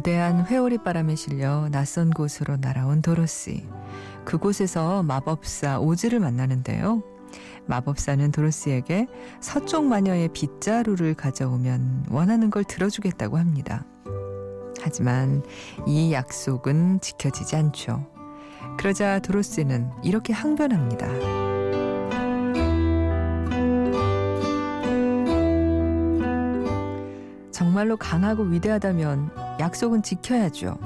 거대한 회오리 바람에 실려 낯선 곳으로 날아온 도로시. 그곳에서 마법사 오즈를 만나는데요. 마법사는 도로시에게 서쪽 마녀의 빗자루를 가져오면 원하는 걸 들어주겠다고 합니다. 하지만 이 약속은 지켜지지 않죠. 그러자 도로시는 이렇게 항변합니다. 정말로 강하고 위대하다면 약속은 지켜야죠.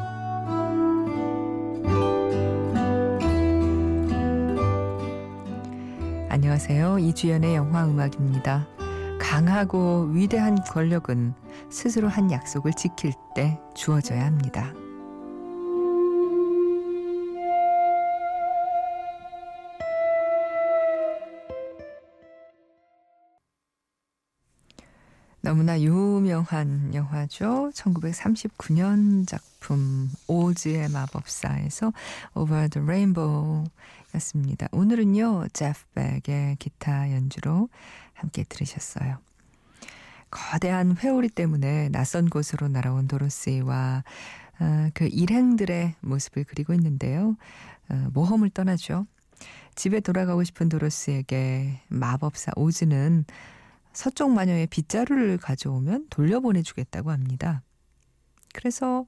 안녕하세요. 이주연의 영화 음악입니다. 강하고 위대한 권력은 스스로 한 약속을 지킬 때 주어져야 합니다. 너무나 유명한 영화죠. 1939년 작품 오즈의 마법사에서 Over the Rainbow 였습니다. 오늘은요. 제프 백의 기타 연주로 함께 들으셨어요. 거대한 회오리 때문에 낯선 곳으로 날아온 도로시와 어, 그 일행들의 모습을 그리고 있는데요. 어, 모험을 떠나죠. 집에 돌아가고 싶은 도로스에게 마법사 오즈는 서쪽 마녀의 빗자루를 가져오면 돌려보내주겠다고 합니다. 그래서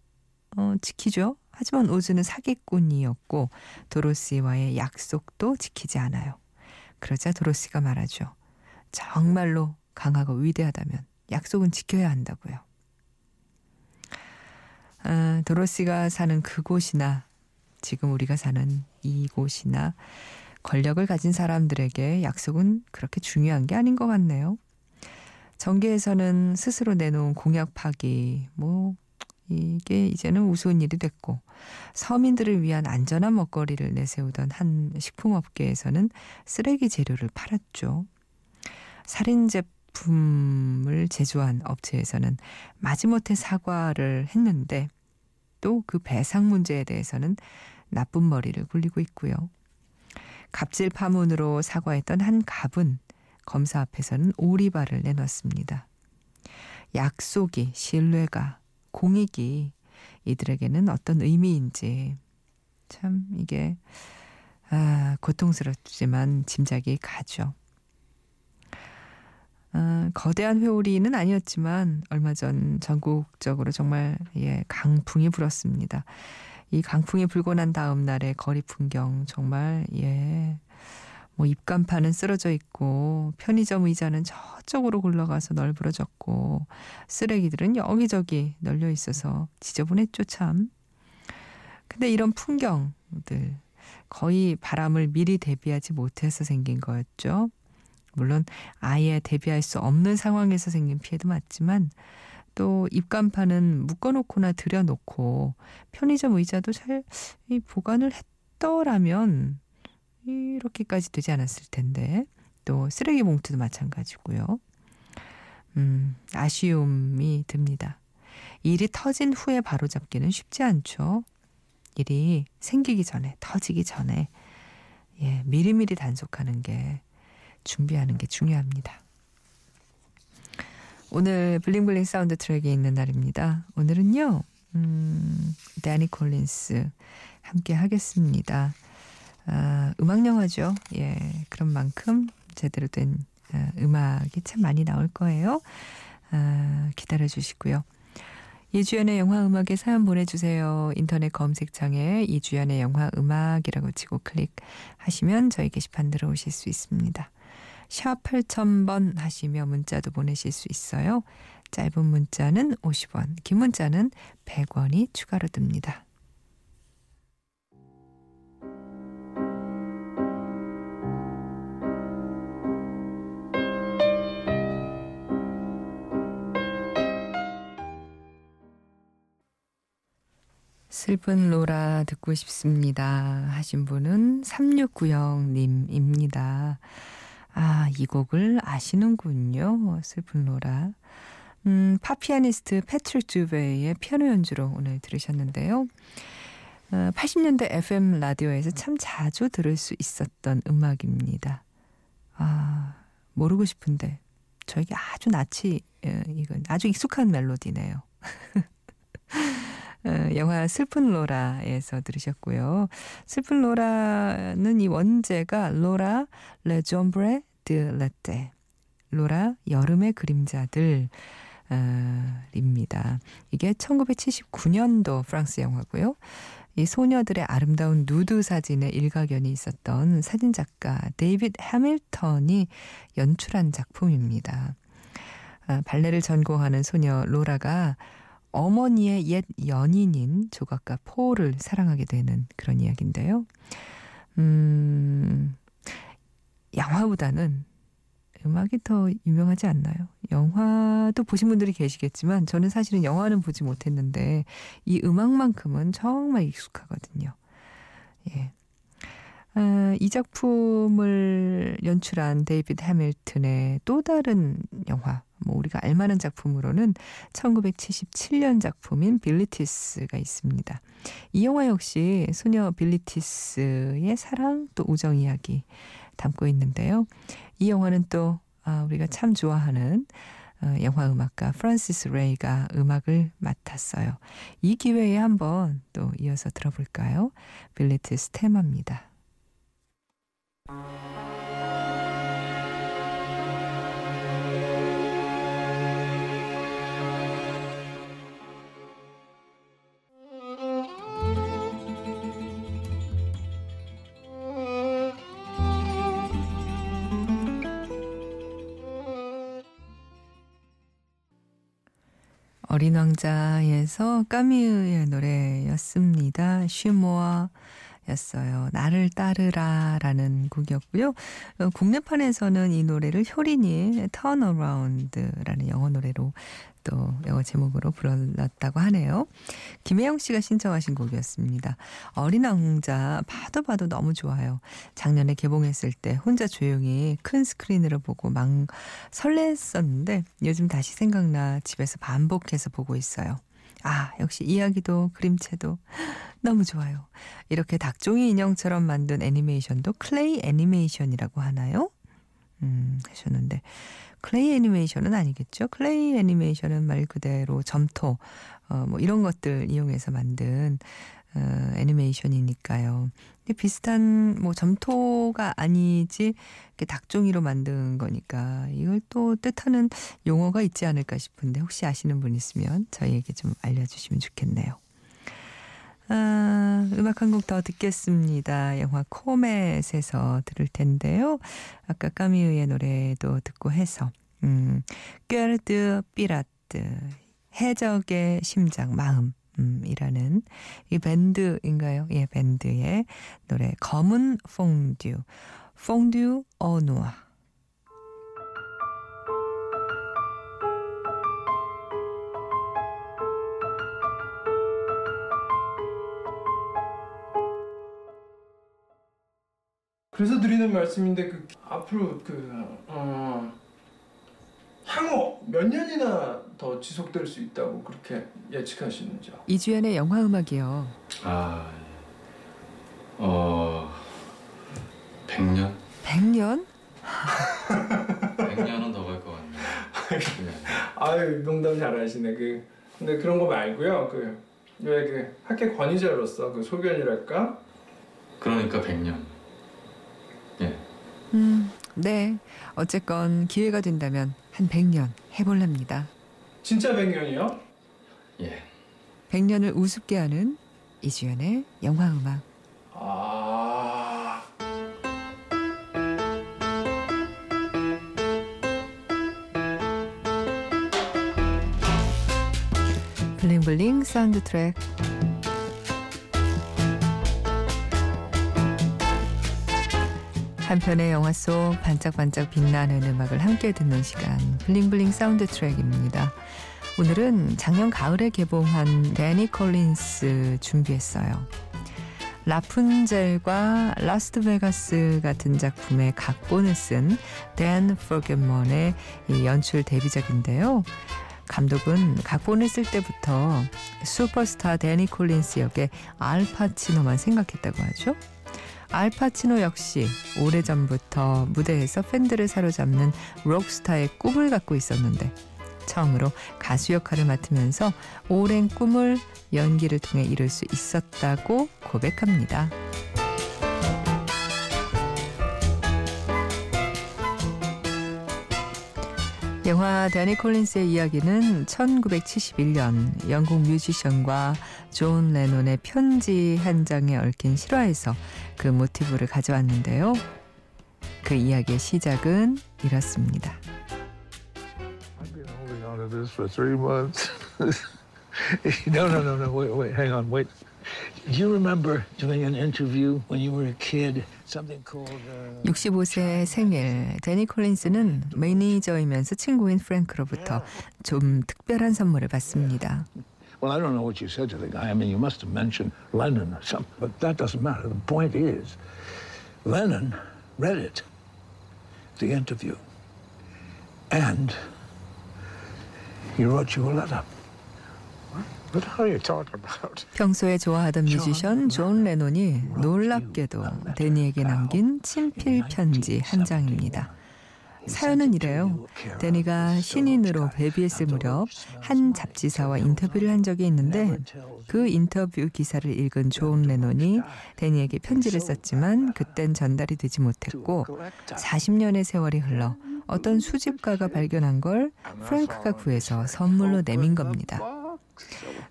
어, 지키죠. 하지만 오즈는 사기꾼이었고 도로시와의 약속도 지키지 않아요. 그러자 도로시가 말하죠. 정말로 강하고 위대하다면 약속은 지켜야 한다고요. 아, 도로시가 사는 그곳이나 지금 우리가 사는 이곳이나 권력을 가진 사람들에게 약속은 그렇게 중요한 게 아닌 것 같네요. 정계에서는 스스로 내놓은 공약 파기, 뭐, 이게 이제는 우스운 일이 됐고, 서민들을 위한 안전한 먹거리를 내세우던 한 식품업계에서는 쓰레기 재료를 팔았죠. 살인 제품을 제조한 업체에서는 마지못해 사과를 했는데, 또 그 배상 문제에 대해서는 나쁜 머리를 굴리고 있고요. 갑질 파문으로 사과했던 한 갑은 검사 앞에서는 오리발을 내놨습니다. 약속이, 신뢰가, 공익이 이들에게는 어떤 의미인지 참 이게 아, 고통스럽지만 짐작이 가죠. 아, 거대한 회오리는 아니었지만 얼마 전 전국적으로 정말 예, 강풍이 불었습니다. 이 강풍이 불고 난 다음 날의 거리 풍경 정말 예. 뭐 입간판은 쓰러져 있고 편의점 의자는 저쪽으로 굴러가서 널브러졌고 쓰레기들은 여기저기 널려 있어서 지저분했죠 참. 근데 이런 풍경들 거의 바람을 미리 대비하지 못해서 생긴 거였죠. 물론 아예 대비할 수 없는 상황에서 생긴 피해도 맞지만 또 입간판은 묶어놓거나 들여놓고 편의점 의자도 잘 보관을 했더라면 이렇게까지 되지 않았을 텐데 또 쓰레기 봉투도 마찬가지고요. 음, 아쉬움이 듭니다. 일이 터진 후에 바로잡기는 쉽지 않죠. 일이 생기기 전에 터지기 전에 예, 미리미리 단속하는 게 준비하는 게 중요합니다. 오늘 블링블링 사운드 트랙에 있는 날입니다. 오늘은요, 음, 대니 콜린스 함께 하겠습니다. 아, 음악 영화죠. 예, 그런 만큼 제대로 된 아, 음악이 참 많이 나올 거예요. 아, 기다려 주시고요. 이주연의 영화 음악에 사연 보내주세요. 인터넷 검색창에 이주연의 영화 음악이라고 치고 클릭하시면 저희 게시판 들어오실 수 있습니다. 샵 8000번 하시며 문자도 보내실 수 있어요. 짧은 문자는 50원, 긴 문자는 100원이 추가로 듭니다. 슬픈 로라 듣고 싶습니다. 하신 분은 3690님입니다. 아, 이 곡을 아시는군요. 슬픈 로라. 음, 파피아니스트 패트릭 주베이의 피아노 연주로 오늘 들으셨는데요. 어, 80년대 FM 라디오에서 참 자주 들을 수 있었던 음악입니다. 아, 모르고 싶은데 저에게 아주 낯이, 예, 이건 아주 익숙한 멜로디네요. 영화 슬픈 로라에서 들으셨고요. 슬픈 로라는 이 원제가 Laura les ombres de l'été 로라 여름의 그림자들 입니다. 이게 1979년도 프랑스 영화고요. 이 소녀들의 아름다운 누드 사진에 일가견이 있었던 사진작가 데이빗 해밀턴이 연출한 작품입니다. 아, 발레를 전공하는 소녀 로라가 어머니의 옛 연인인 조각가 폴을 사랑하게 되는 그런 이야기인데요. 음, 영화보다는 음악이 더 유명하지 않나요? 영화도 보신 분들이 계시겠지만 저는 사실은 영화는 보지 못했는데 이 음악만큼은 정말 익숙하거든요. 예. 아, 이 작품을 연출한 데이비드 해밀튼의 또 다른 영화, 뭐 우리가 알만한 작품으로는 1977년 작품인 빌리티스가 있습니다. 이 영화 역시 소녀 빌리티스의 사랑 또 우정 이야기 담고 있는데요. 이 영화는 또 아, 우리가 참 좋아하는 어, 영화 음악가 프란시스 레이가 음악을 맡았어요. 이 기회에 한번 또 이어서 들어볼까요? 빌리티스 테마입니다. 어린 왕자에서 까미의 노래였습니다. 쉬모아 였어요. 나를 따르라 라는 곡이었고요. 어, 국내판에서는 이 노래를 효린이 Turn Around라는 영어 노래로 또 영어 제목으로 불렀다고 하네요. 김혜영 씨가 신청하신 곡이었습니다. 어린 왕자 봐도 봐도 너무 좋아요. 작년에 개봉했을 때 혼자 조용히 큰 스크린으로 보고 막 설렜었는데 요즘 다시 생각나 집에서 반복해서 보고 있어요. 아, 역시 이야기도 그림체도 너무 좋아요. 이렇게 닥종이 인형처럼 만든 애니메이션도 클레이 애니메이션이라고 하나요? 음, 하셨는데 클레이 애니메이션은 아니겠죠. 클레이 애니메이션은 말 그대로 점토 어, 뭐 이런 것들 이용해서 만든 어, 애니메이션이니까요. 비슷한 뭐 점토가 아니지 닭종이로 만든 거니까 이걸 또 뜻하는 용어가 있지 않을까 싶은데 혹시 아시는 분 있으면 저희에게 좀 알려주시면 좋겠네요. 아, 음악 한 곡 더 듣겠습니다. 영화 코멧에서 들을 텐데요. 아까 까미우의 노래도 듣고 해서 음, 꿰르드 삐라트 해적의 심장 마음 음, 이라는 이 밴드인가요? 예, 밴드의 노래 검은 퐁듀 퐁듀 어누아 그래서 드리는 말씀인데 그 앞으로 그 어, 향후 몇 년이나 더 지속될 수 있다고 그렇게 예측하시는지요? 이주연의 영화 음악이요. 아, 어, 100년? 100년? 100년은 더 갈 것 같네요. 네. 아유 농담 잘하시네. 그 근데 그런 거 말고요. 그왜그 학계 권위자로서 그 소견이랄까? 그러니까 100년. 예. 음, 네. 어쨌건 기회가 된다면 한 100년 해볼랍니다. 진짜 100년이요? 예. 100년을 우습게 하는 이주연의 영화 음악. 아. 블링블링 사운드 트랙. 한 편의 영화 속 반짝반짝 빛나는 음악을 함께 듣는 시간 블링블링 사운드 트랙입니다. 오늘은 작년 가을에 개봉한 대니 콜린스 준비했어요. 라푼젤과 라스트 베가스 같은 작품의 각본을 쓴 댄 포겔먼의 연출 데뷔작인데요. 감독은 각본을 쓸 때부터 슈퍼스타 대니 콜린스 역의 알파치노만 생각했다고 하죠. 알파치노 역시 오래전부터 무대에서 팬들을 사로잡는 록스타의 꿈을 갖고 있었는데 처음으로 가수 역할을 맡으면서 오랜 꿈을 연기를 통해 이룰 수 있었다고 고백합니다. 영화 데니 콜린스의 이야기는 1971년 영국 뮤지션과 존 레논의 편지 한 장에 얽힌 실화에서 그 모티브를 가져왔는데요. 그 이야기의 시작은 이렇습니다. I've been holding on to this for three months. no, no, no, no. Wait, wait. Hang on. Wait. Do you remember doing an interview when you were a kid? Something called. Uh... 65세 생일 데니 콜린스는 매니저이면서 친구인 프랭크로부터 좀 특별한 선물을 받습니다. Well, I don't know what you said to the guy. I mean, you must have mentioned Lennon or something, but that doesn't matter. The point is, Lennon read it, the interview, and he wrote you a letter. What are you talking about? 평소에 좋아하던 뮤지션 존 레논이 놀랍게도 데니에게 남긴 친필 편지 한 장입니다. 사연은 이래요. 대니가 신인으로 데뷔했을 무렵 한 잡지사와 인터뷰를 한 적이 있는데 그 인터뷰 기사를 읽은 존 레논이 대니에게 편지를 썼지만 그땐 전달이 되지 못했고 40년의 세월이 흘러 어떤 수집가가 발견한 걸 프랭크가 구해서 선물로 내민 겁니다.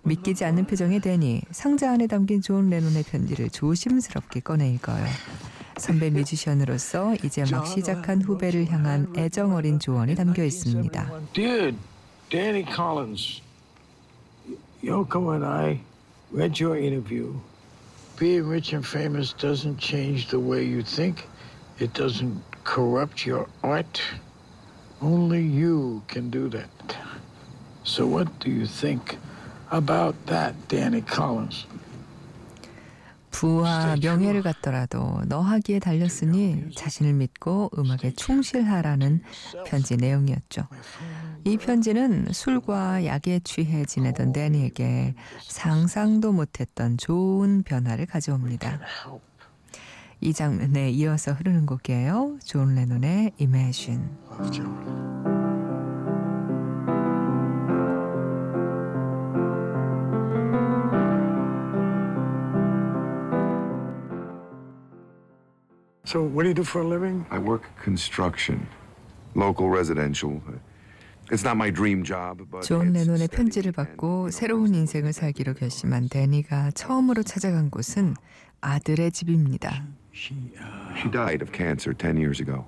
믿기지 않는 표정의 대니 상자 안에 담긴 존 레논의 편지를 조심스럽게 꺼내 읽어요. 선배 뮤지션으로서 이제 막 시작한 후배를 향한 애정 어린 조언이 담겨 있습니다. Dude, Danny Collins, Yoko and I read your interview. Being rich and famous doesn't change the way you think. It doesn't corrupt your art. Only you can do that. So what do you think about that, Danny Collins? 부와 명예를 갖더라도 너 하기에 달렸으니 자신을 믿고 음악에 충실하라는 편지 내용이었죠. 이 편지는 술과 약에 취해 지내던 대니에게 상상도 못했던 좋은 변화를 가져옵니다. 이 장면에 이어서 흐르는 곡이에요. 존 레논의 Imagine. So what do you do for a living? I work construction, local residential. It's not my dream job, but 존 레논의 편지를 받고 새로운 인생을 살기로 결심한 데니가 처음으로 찾아간 곳은 아들의 집입니다. She, uh, She died of cancer 10 years ago.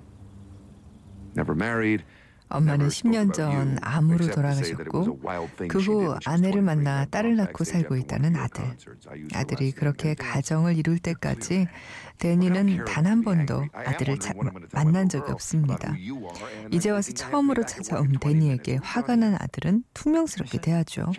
Never married. 엄마는 never spoke 10년 about 전 암으로 돌아가셨고 그 후 아내를 23 만나 딸을 낳고 살고 있다는 아들. 아들이 그렇게. 가정을 이룰 때까지 데니는 단 한 번도 아들을 차- 만난 적이 없습니다. 이제 와서 처음으로 찾아온 데니에게 화가 난 아들은 퉁명스럽게 대하죠.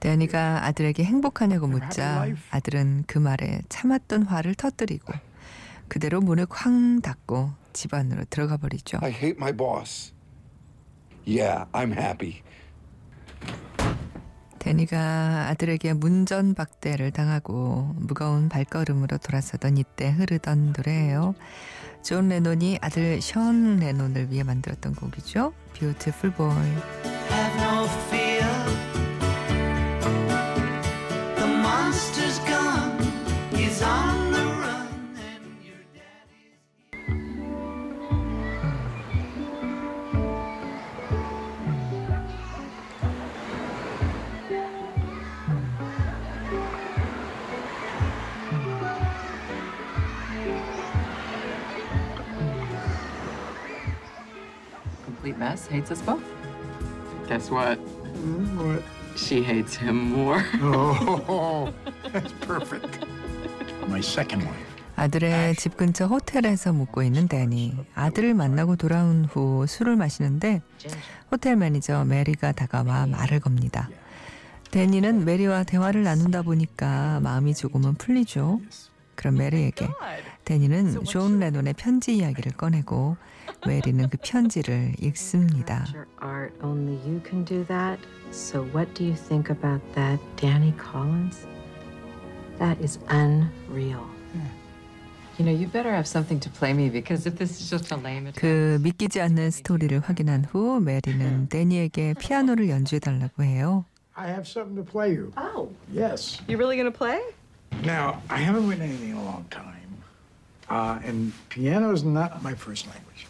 Uh. 데니가 아들에게 행복하냐고 묻자 아들은 그 말에 참았던 화를 터뜨리고 그대로 문을 쾅 닫고 집 안으로 들어가 버리죠. I hate my boss. Yeah, I'm happy. 대니가 아들에게 문전박대를 당하고 무거운 발걸음으로 돌아서던 이때 흐르던 노래예요. 존 레논이 아들 션 레논을 위해 만들었던 곡이죠. Beautiful Boy. Hates us both. Guess what? What? She hates him more. Oh, that's perfect. My second wife. 아들의 집 근처 호텔에서 묵고 있는 데니. 아들을 만나고 돌아온 후 술을 마시는데 호텔 매니저 메리가 다가와 말을 겁니다. 데니는 메리와 대화를 나누다 보니까 마음이 조금은 풀리죠. 그럼 메리에게 데니는 존 레논의 편지 이야기를 꺼내고 메리는 그 편지를 읽습니다. Your art, only you can do that. So, what do you think about that, Danny Collins? That is unreal. You know, you better have something to play me because if this is just a lame attempt. 그 믿기지 않는 스토리를 확인한 후 메리는 데니에게 피아노를 연주해달라고 해요. I have something to play you. Oh, Yes. you really gonna play? Now, I haven't written anything in a long time. Uh, and piano is not my first language.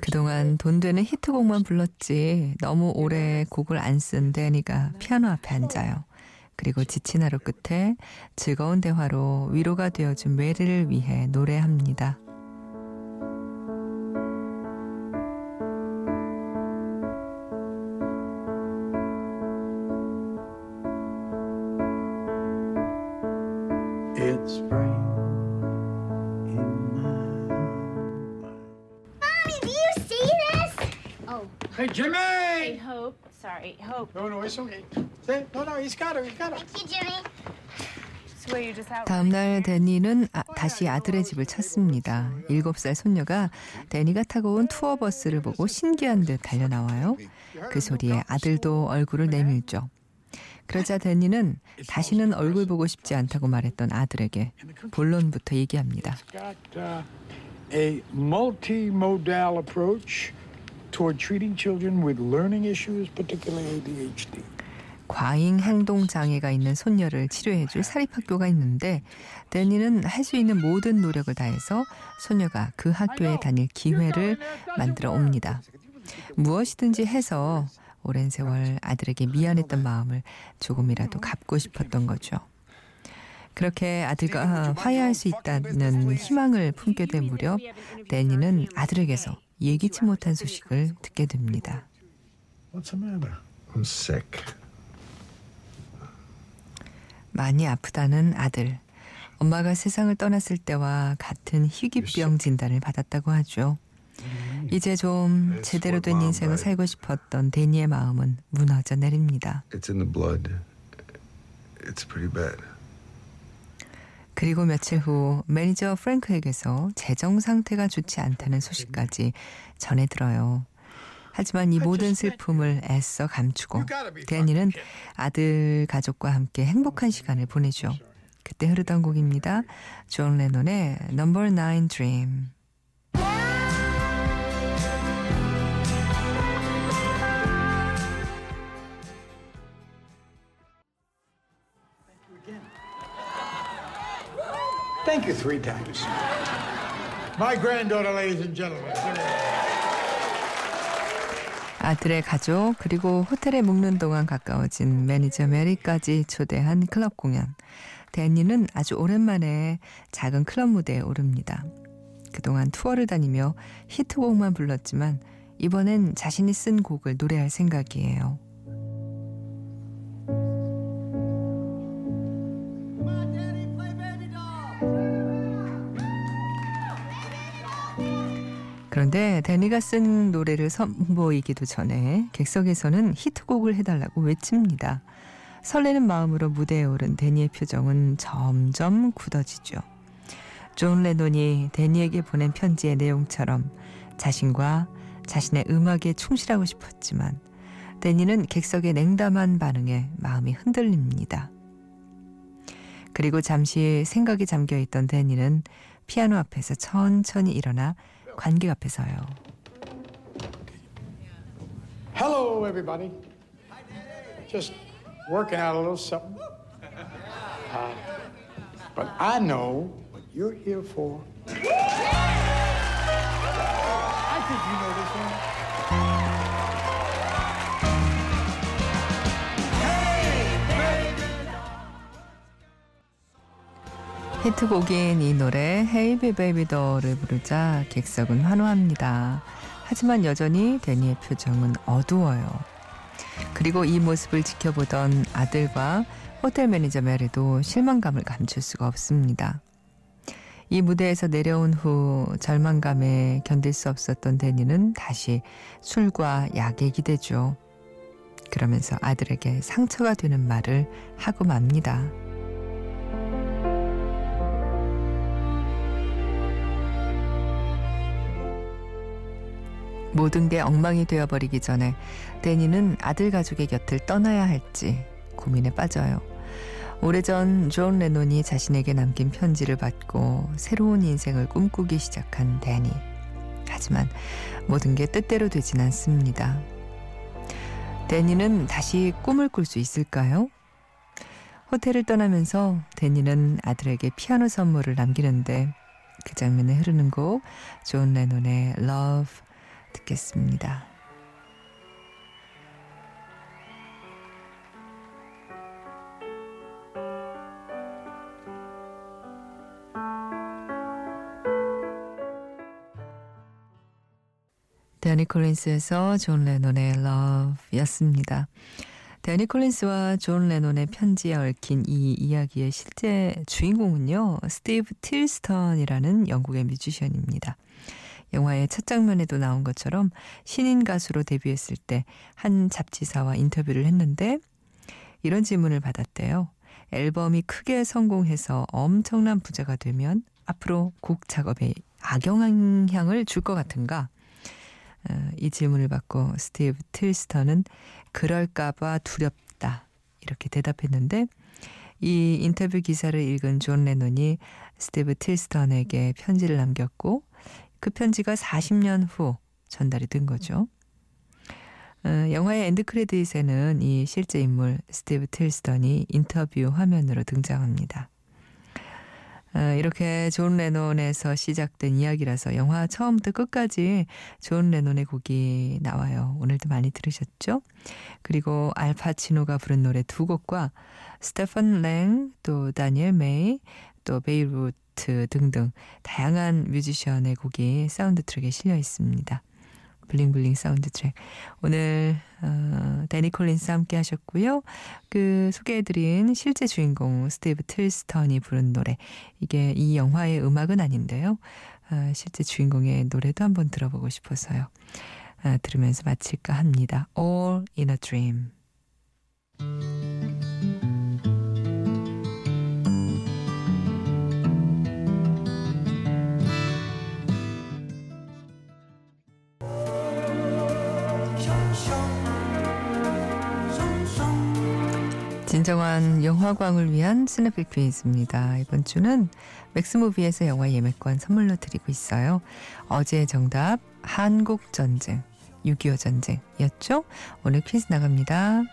그동안 돈 되는 히트곡만 불렀지 너무 오래 곡을 안 쓴 데니가 피아노 앞에 앉아요. 그리고 지친 하루 끝에 즐거운 대화로 위로가 되어준 메리를 위해 노래합니다. Sorry, Hope. No, no, it's okay. No, no, he's got it, he's got it. Thank you, Jimmy. 다음 날 데니는 아- 다시 아들의 집을 찾습니다. 7살 손녀가 데니가 타고 온 투어 버스를 보고 신기한 듯 달려 나와요. 그 소리에 아들도 얼굴을 내밀죠. 그러자 데니는 다시는 얼굴 보고 싶지 않다고 말했던 아들에게 본론부터 얘기합니다. It's got uh, a multimodal approach toward treating children with learning issues, particularly ADHD. 과잉 행동 장애가 있는 손녀를 치료해줄 사립학교가 있는데 데니는 할 수 있는 모든 노력을 다해서 손녀가 그 학교에 다닐 기회를 만들어 옵니다. 무엇이든지 해서 오랜 세월 아들에게 미안했던 마음을 조금이라도 갚고 싶었던 거죠. 그렇게 아들과 화해할 수 있다는 희망을 품게 된 무렵 데니는 아들에게서 예기치 못한 소식을 듣게 됩니다. What's the matter? I'm sick. 많이 아프다는 아들. 엄마가 세상을 떠났을 때와 같은 희귀병 진단을 받았다고 하죠. 이제 좀 제대로 된 인생을 살고 싶었던 데니의 마음은 무너져 내립니다. It's in the blood. It's pretty bad. 그리고 며칠 후 매니저 프랭크에게서 재정 상태가 좋지 않다는 소식까지 전해 들어요. 하지만 이 모든 슬픔을 애써 감추고 데니는 아들 가족과 함께 행복한 시간을 보내죠. 그때 흐르던 곡입니다. 존 레논의 Number 9 Dream. Thank you three times. My granddaughter, ladies and gentlemen. 아들의 가족 그리고 호텔에 묵는 동안 가까워진 매니저 메리까지 초대한 클럽 공연. 데니는 아주 오랜만에 작은 클럽 무대에 오릅니다. 그동안 투어를 다니며 히트곡만 불렀지만 이번엔 자신이 쓴 곡을 노래할 생각이에요. 그런데 데니가 쓴 노래를 선보이기도 전에 객석에서는 히트곡을 해달라고 외칩니다. 설레는 마음으로 무대에 오른 데니의 표정은 점점 굳어지죠. 존 레논이 데니에게 보낸 편지의 내용처럼 자신과 자신의 음악에 충실하고 싶었지만 데니는 객석의 냉담한 반응에 마음이 흔들립니다. 그리고 잠시 생각에 잠겨 있던 데니는 피아노 앞에서 천천히 일어나 관객 앞에 서요. Hello, everybody. Just working out a little something. Uh, but I know what you're here for. I think you know this 히트곡인 이 노래 Baby Doll을 부르자 객석은 환호합니다. 하지만 여전히 데니의 표정은 어두워요. 그리고 이 모습을 지켜보던 아들과 호텔 매니저 메리도 실망감을 감출 수가 없습니다. 이 무대에서 내려온 후 절망감에 견딜 수 없었던 데니는 다시 술과 약에 기대죠. 그러면서 아들에게 상처가 되는 말을 하고 맙니다. 모든 게 엉망이 되어버리기 전에 데니는 아들 가족의 곁을 떠나야 할지 고민에 빠져요. 오래전 존 레논이 자신에게 남긴 편지를 받고 새로운 인생을 꿈꾸기 시작한 데니. 하지만 모든 게 뜻대로 되진 않습니다. 데니는 다시 꿈을 꿀 수 있을까요? 호텔을 떠나면서 데니는 아들에게 피아노 선물을 남기는데 그 장면에 흐르는 곡 존 레논의 Love 듣겠습니다. 데니 콜린스에서 존 레논의 Love였습니다. 데니 콜린스와 존 레논의 편지에 얽힌 이 이야기의 실제 주인공은요, 스티브 틸스턴이라는 영국의 뮤지션입니다. 영화의 첫 장면에도 나온 것처럼 신인 가수로 데뷔했을 때 한 잡지사와 인터뷰를 했는데 이런 질문을 받았대요. 앨범이 크게 성공해서 엄청난 부자가 되면 앞으로 곡 작업에 악영향을 줄 것 같은가? 어, 이 질문을 받고 스티브 틸스턴은 그럴까봐 두렵다 이렇게 대답했는데 이 인터뷰 기사를 읽은 존 레논이 스티브 틸스턴에게 편지를 남겼고 그 편지가 40년 후 전달이 된 거죠. 어, 영화의 end credit에는 이 실제 인물 스티브 틸스턴이 인터뷰 화면으로 등장합니다. 어, 이렇게 존 레논에서 시작된 이야기라서 영화 처음부터 끝까지 존 레논의 곡이 나와요. 오늘도 많이 들으셨죠? 그리고 알파치노가 부른 노래 두 곡과 스테판 랭, 또 다니엘 메이, 또 베이루트 등등 다양한 뮤지션의 곡이 사운드 트랙에 실려 있습니다. bling bling 사운드 트랙. 오늘 어, 데니 콜린스 함께 하셨고요. 그 소개해드린 실제 주인공 스티브 틀스턴이 부른 노래. 이게 이 영화의 음악은 아닌데요. 어, 실제 주인공의 노래도 한번 들어보고 싶어서요. 어, 들으면서 마칠까 합니다. All in a Dream. 진정한 영화광을 위한 스냅백 퀴즈입니다. 이번 주는 맥스무비에서 영화 예매권 선물로 드리고 있어요. 어제의 정답 한국전쟁, 6.25 전쟁이었죠? 오늘 퀴즈 나갑니다.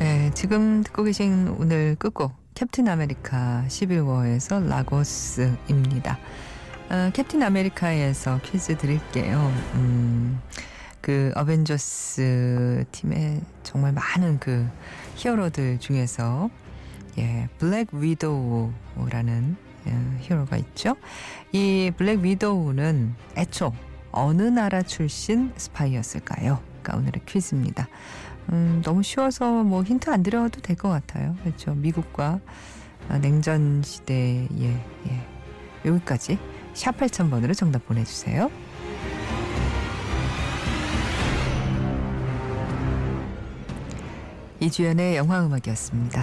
네, 지금 듣고 계신 오늘 끝곡 캡틴 아메리카 11워에서 라고스입니다. 어, 캡틴 아메리카에서 퀴즈 드릴게요. 음, 그 어벤져스 팀의 정말 많은 그 히어로들 중에서 예, 블랙 위도우라는 예, 히어로가 있죠. 이 블랙 위도우는 애초 어느 나라 출신 스파이였을까요? 가 오늘의 퀴즈입니다. 음, 너무 쉬워서 뭐 힌트 안 드려도 될 것 같아요. 그렇죠. 미국과 아, 냉전 시대에 예, 예. 여기까지 샵 8000번으로 정답 보내주세요. 이주연의 영화음악이었습니다.